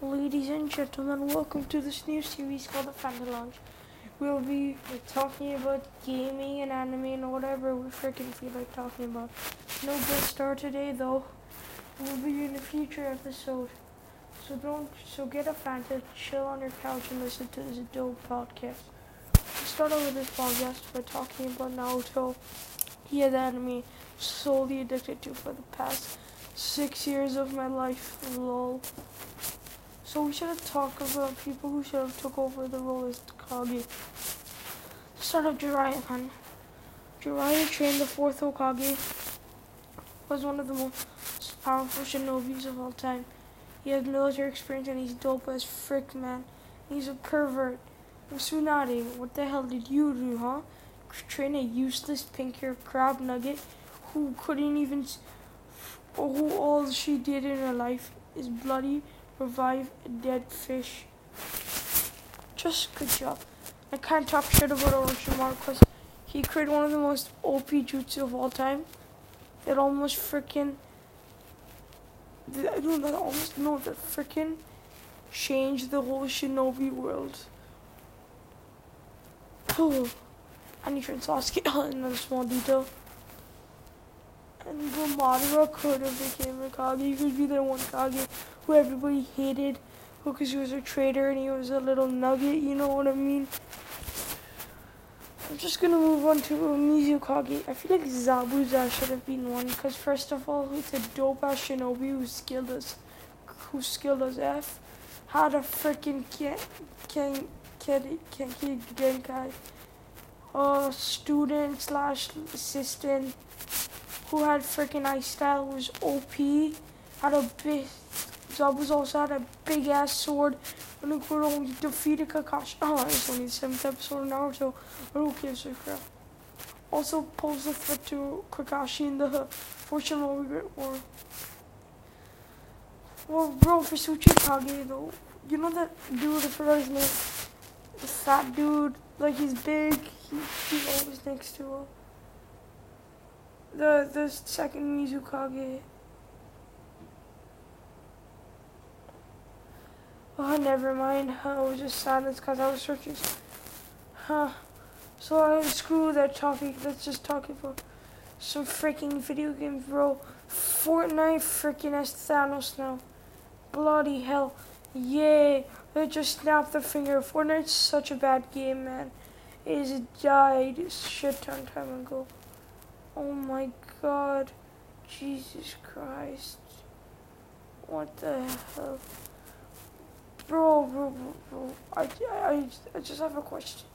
Ladies and gentlemen, welcome to this new series called the Fanta Lounge. We'll be talking about gaming and anime and whatever we freaking feel like talking about. No guest star today though. We'll be in a future episode. So don't so get a Fanta, chill on your couch and listen to this dope podcast. We start with this podcast by talking about Naruto. Yeah, the anime solely addicted to for the past six years of my life. Lol. So we should have talked about people who should have took over the role as Kage. Start of Jiraiya, man. Jiraiya trained the fourth Hokage. Was one of the most powerful shinobis of all time. He has military experience and he's dope as frick, man. He's a pervert. Tsunade, what the hell did you do, huh? Train a useless pink-haired crab nugget who couldn't even, who all she did in her life is bloody revive a dead fish. Just good job. I can't talk shit about Orochimaru because he created one of the most OP jutsu of all time. That almost freaking. I don't know, almost no, that freaking changed the whole shinobi world. Oh, I need to Sasuke. Another small detail. And the could have became a Kage. He could be the one Kage who everybody hated because he was a traitor and he was a little nugget, you know what I mean? I'm just gonna move on to Mizukage. I feel like Zabuza should have been one because first of all, he's a dope ass shinobi who skilled us, who skilled us F, had a freaking Ken Ken Ken Genkai, a student slash assistant who had freaking ice style was OP, had a big Zabuza also had a big ass sword when Ukuro defeated Kakashi. Oh, it's only the seventh episode of Naruto, but who gives a crap? Also posed a threat to Kakashi in the Fortune War. Well, bro, for Tsuchikage though, you know that dude, I forgot his name, the fat dude, like he's big, he, he's always next to him. The, the second Mizukage. Oh, never mind. I was just silent because I was searching. Huh. So I screw that topic. Let's just talk about some freaking video games, bro. Fortnite freaking has Thanos now. Bloody hell. Yay. They just snapped the finger. Fortnite's such a bad game, man. It has died shit ton time ago. Oh my god. Jesus Christ. What the hell? Bro, bro, bro, bro. I, I, I just have a question.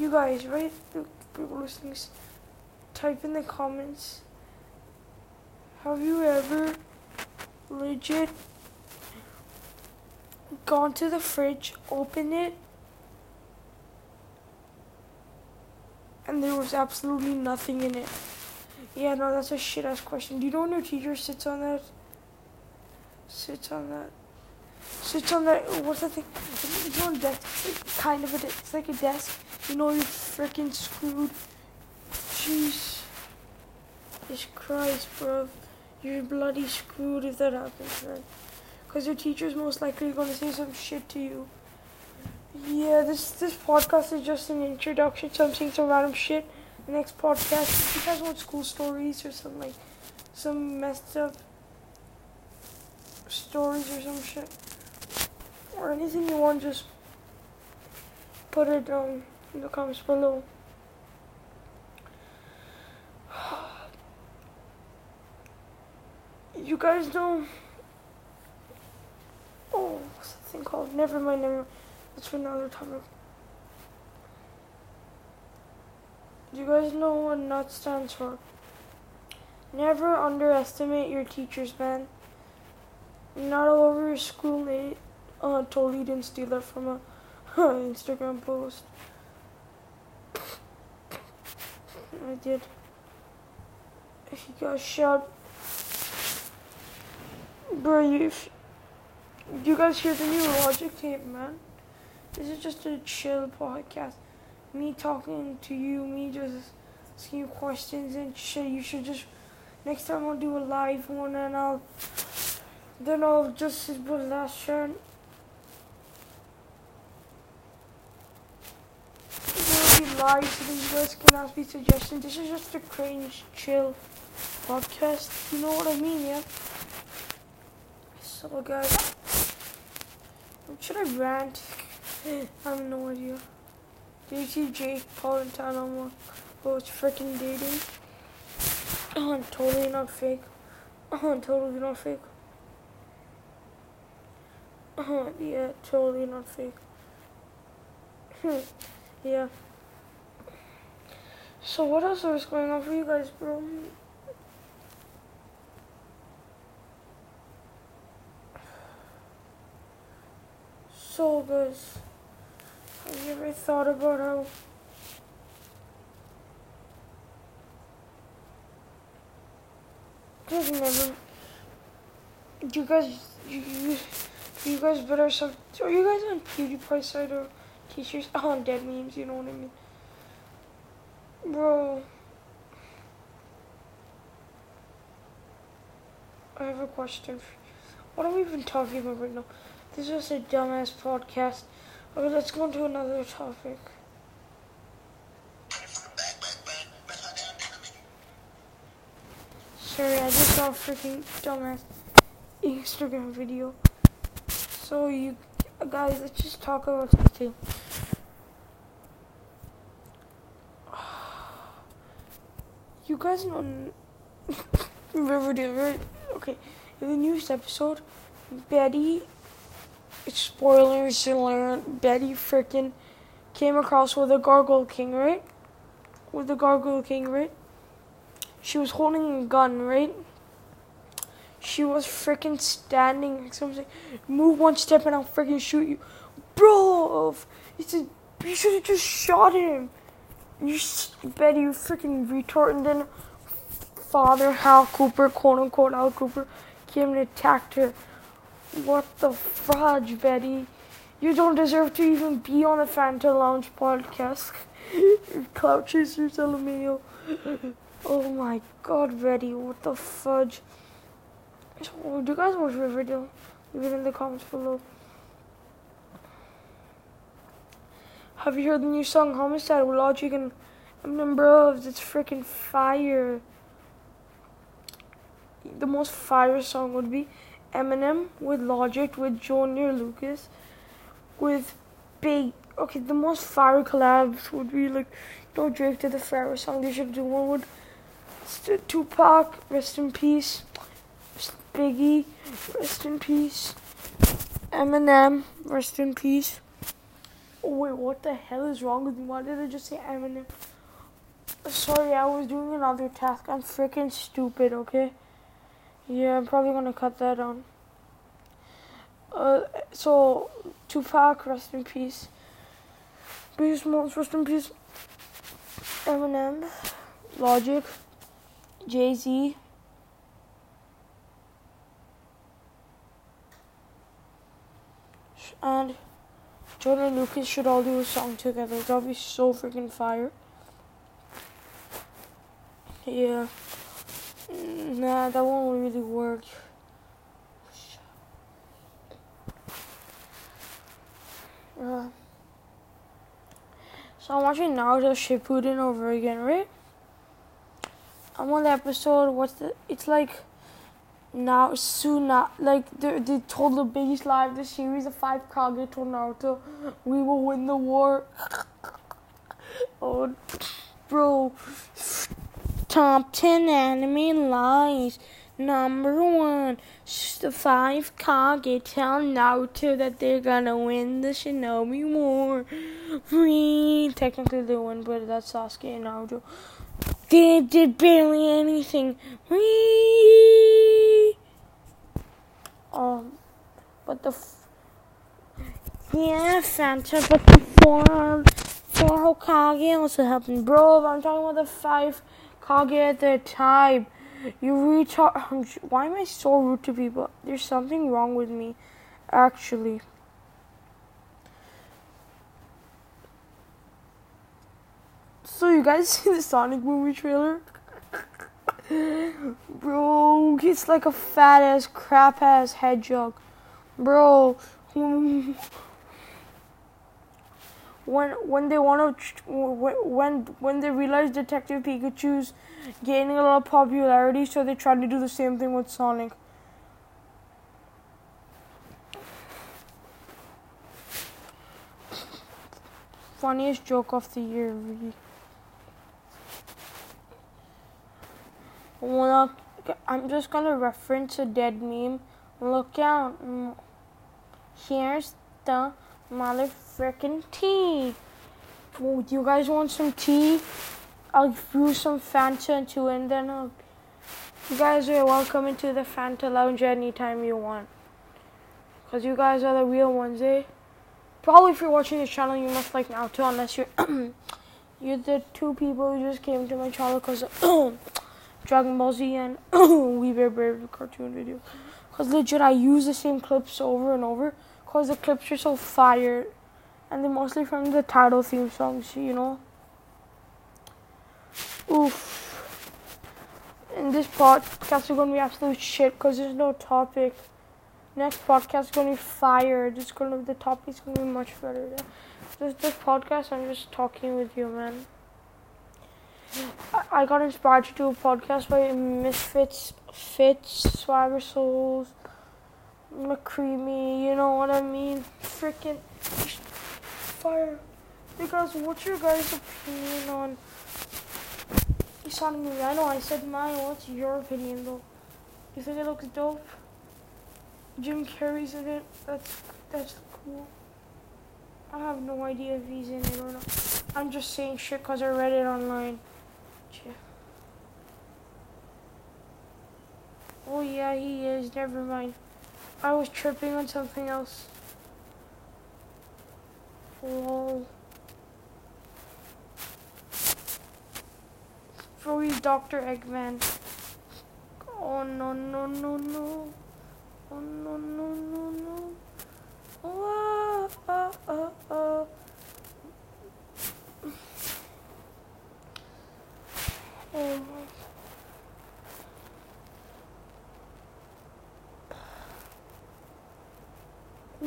You guys, right? People listening, type in the comments. Have you ever legit gone to the fridge, opened it, and there was absolutely nothing in it? Yeah, no, that's a shit ass question. Do you know when your teacher sits on that? Sits on that Sits on that. What's that thing? It's on desk. It's kind of a. It's like a desk. You know you're freaking screwed. Jeez. Jesus Christ, bro. You're bloody screwed if that happens, right? Because your teacher's most likely to say some shit to you. Yeah, this this podcast is just an introduction, so I'm saying some random shit. Next podcast, if you guys want school stories or some like some messed up stories or some shit or anything you want, just put it down in the comments below. You guys know. Oh, what's thing called? Never mind, never mind. That's for another time. Do you guys know what NUT stands for? Never underestimate your teachers, man. Not all over your schoolmate uh, totally didn't steal that from a Instagram post. I did. He got shot. Bro, you, you guys hear the new Logic tape, man? This is just a chill podcast. Me talking to you, me just asking you questions and shit. You should just, next time I'll do a live one and I'll Then I'll just put turn. There will be live so you guys can ask me suggestions. This is just a cringe chill podcast. You know what I mean, yeah? So guys, should I rant? I have no idea. Did you see Jake Paul and Tyler both freaking dating? Oh, I'm totally not fake. Oh, totally not fake. Oh, yeah, totally not fake. Yeah. So what else was going on for you guys, bro? So guys, have you ever thought about how just never do you guys you, you guys better some are you guys on PewDiePie side or T-Series oh, on dead memes you know what I mean? Bro. I have a question for you. what are we even talking about right now? This is a dumbass podcast. Okay, let's go on to another topic. Sorry, I just saw a freaking dumbass Instagram video. So you guys, let's just talk about something. You guys know Riverdale, right? Okay, in the newest episode, Betty spoilers alert, Betty freaking came across with a Gargoyle King, right? With the Gargoyle King, right? She was holding a gun, right? She was freaking standing. Move one step and I'll freaking shoot you, bro. It's a, you should have just shot him. You, Betty, you freaking retard. And then Father Hal Cooper, quote unquote Hal Cooper, came and attacked her. What the fudge, Betty? You don't deserve to even be on the Fanta Lounge podcast. Clout chasers, LMAO. Oh my god, Betty, what the fudge? So, do you guys watch Riverdale? Leave it in the comments below. Have you heard the new song Homicide with Logic and Eminem Bros? It's freaking fire. The most fire song would be Eminem, with Logic, with Joyner Lucas, with Big. Okay, the most fire collabs would be like, you know, Drake did the Pharaoh song. They should do one with Tupac, rest in peace. Biggie, rest in peace. Eminem, rest in peace. Oh wait, what the hell is wrong with me? Why did I just say Eminem? Sorry, I was doing another task. I'm freaking stupid, okay? Yeah, I'm probably gonna cut that on. Uh, so Tupac, rest in peace. Beast Mode, rest in peace. Eminem, Logic, Jay Z. And Joyner Lucas should all do a song together. That'll be so freaking fire. Yeah. Nah, that won't really work. Uh, so I'm watching Naruto Shippuden over again, right? I'm on the episode. What's the? It's like now soon. Not like they they told the biggest lie of the series. The five Kage told Naruto, "We will win the war." oh, bro. Top 10 anime lies. Number one, the five Kage tell Naruto that they're gonna win the Shinobi War. Whee! Technically they won, but that's Sasuke and Naruto. They did barely anything. Whee! Um, but the f- yeah, Fanta, but the four four Hokage also helping. Bro, I'm talking about the five Kage at the time. You retard. Why am I so rude to people? There's something wrong with me, actually. So you guys see the Sonic movie trailer? Bro, it's like a fat ass, crap ass hedgehog. Bro, when when they want to when when they realize Detective Pikachu's gaining a lot of popularity, so they try to do the same thing with Sonic. Funniest joke of the year, really. I'm just gonna reference a dead meme. Look out. Mm, here's the mother frickin' tea. Oh, do you guys want some tea? I'll brew some Fanta into it and then I'll, you guys are welcome into the Fanta Lounge anytime you want. Because you guys are the real ones, eh? Probably if you're watching this channel, you must like Naruto unless you're, you're the two people who just came to my channel because Dragon Ball Z and We Bare Bears cartoon video. Because legit, I use the same clips over and over because the clips are so fire. And they're mostly from the title theme songs, you know. Oof. In this podcast is going to be absolute shit because there's no topic. Next podcast is to be fire. Going to the topic is going to be much better. This this podcast, I'm just talking with you, man. I, I got inspired to do a podcast by Misfits, Fits, Swagger Souls, McCreamy. You know what I mean? Freaking fire. Because what's your guys' opinion on? Sonic movie. I know I said mine. What's your opinion though? You think it looks dope? Jim Carrey's in it. That's that's cool. I have no idea if he's in it or not. I'm just saying shit because I read it online. Oh yeah, he is. Never mind. I was tripping on something else. Lol. Free Dr. Eggman. Oh no no no no. Oh no no no no. Ah, ah, ah, oh, oh, oh, oh. oh.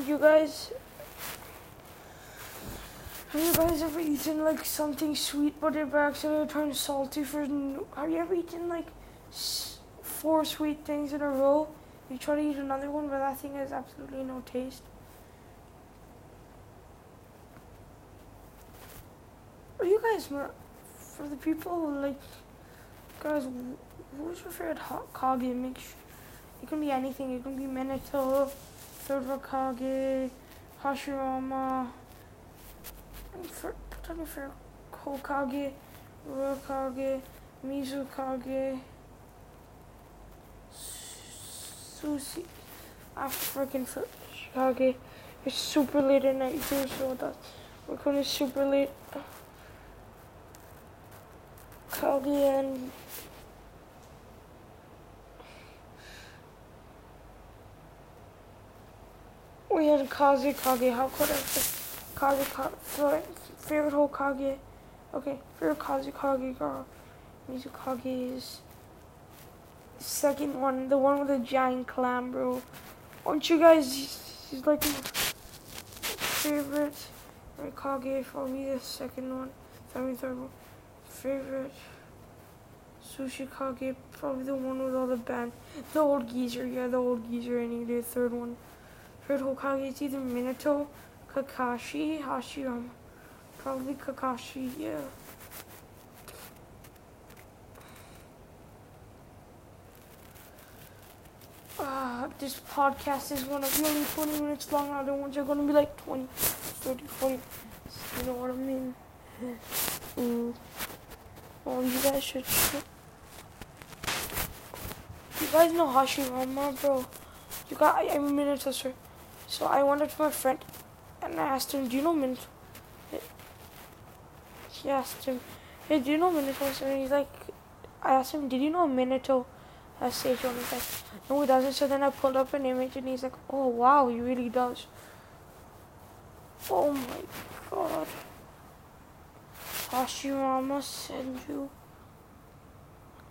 You guys have you guys ever eaten like something sweet but it by accident turned salty for have you ever eaten like four sweet things in a row? You try to eat another one but that thing has absolutely no taste. Are you guys for the people like guys who's your favorite hot Kage mix? It can be anything, it can be Minato, Third Hokage, Hashirama for put for Hokage, Raikage, Mizukage, Sushi. I freaking Chicago. It's super late at night too, so that's we're going to super late. Kage and we had Kaze Kage. How could I? Kage, Kage, favorite Hokage. Okay, favorite Kaze Kage girl. Mizukage's second one, the one with the giant clam, bro. Aren't you guys, he's like my favorite. Kage, for me the second one. Family third one. Favorite. Tsuchikage, probably the one with all the band. The old geezer, yeah, the old geezer, need the third one. Third Hokage is either Minato Kakashi Hashirama. Probably Kakashi, yeah. Uh, this podcast is gonna be only 20 minutes long. Other ones are gonna be like 20, 30, 40. You know what I mean? Mm. Well, you guys should. You guys know Hashirama, bro. You got. I'm a minute So I went up to my friend and I asked him, do you know Minato? He asked him, hey, do you know Minato? And he's like, I asked him, did you know Minato has stage one? He's like, no, he doesn't. So then I pulled up an image and he's like, oh, wow, he really does. Oh my god. Hashirama Senju.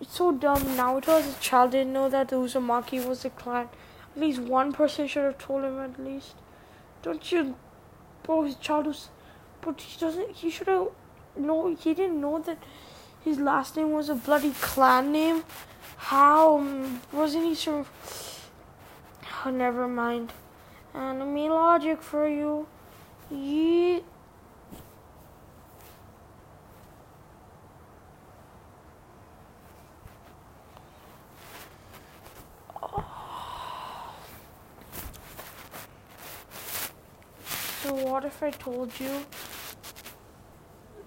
it's so dumb. Now it was a child didn't know that the Uzumaki was a clan. At least one person should have told him at least. Don't you bro his child was but he doesn't he should have no he didn't know that his last name was a bloody clan name. How um, wasn't he sure oh, never mind. Enemy logic for you. Yeet. What if I told you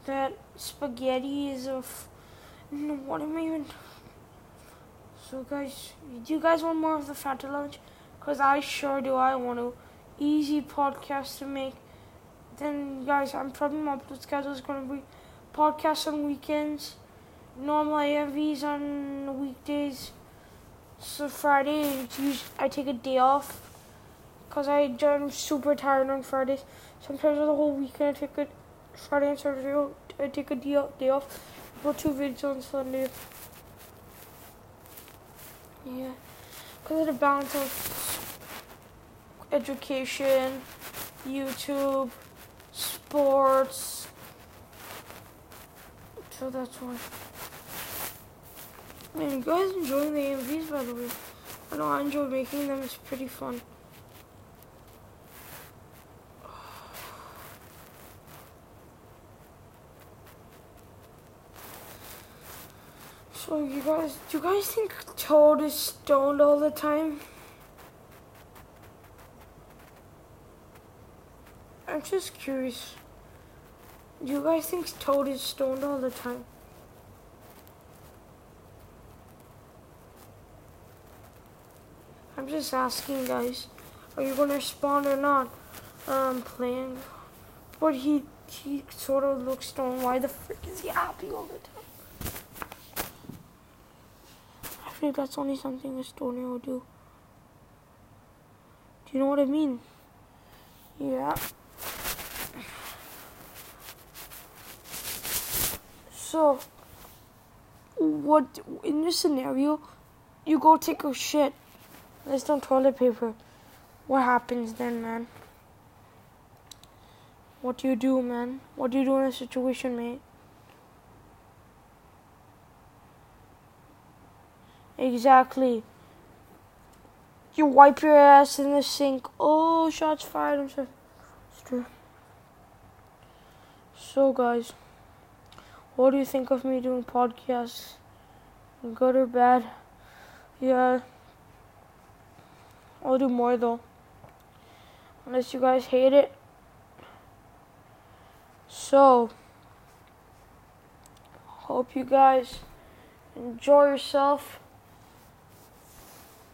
that spaghetti is a f- no, what am I even so guys do you guys want more of the Fanta Lounge because I sure do I want to easy podcast to make. Then guys I'm probably my upload schedule is going to be podcasts on weekends. Normal AMVs on weekdays. So Friday I take a day off because I am super tired on Fridays. Sometimes the whole weekend I take a Friday and Saturday I take a day, off. I two videos on Sunday. Yeah, because of the balance of education, YouTube, sports. So that's why. Man, you guys enjoying the AMVs by the way. I know I enjoy making them, it's pretty fun. So you guys, do you guys think Toad is stoned all the time? I'm just curious. Do you guys think Toad is stoned all the time? I'm just asking, guys. Are you gonna respond or not? I'm playing, but he he sort of looks stoned. Why the frick is he happy all the time? Think that's only something a stoner would do. Do you know what I mean? Yeah. So, what in this scenario, you go take a shit. There's no toilet paper. What happens then, man? What do you do, man? What do you do in a situation, mate? Exactly. You wipe your ass in the sink. Oh, shots fired. I'm sorry. So, guys, what do you think of me doing podcasts? Good or bad? Yeah. I'll do more though. Unless you guys hate it. So, hope you guys enjoy yourself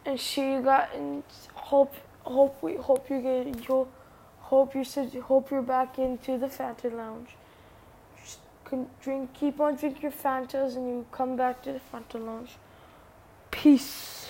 and you guys and hope hope we hope you get you hope you said hope you're back into the Fanta Lounge. Just drink keep on drinking your Fantas and you come back to the Fanta Lounge. Peace.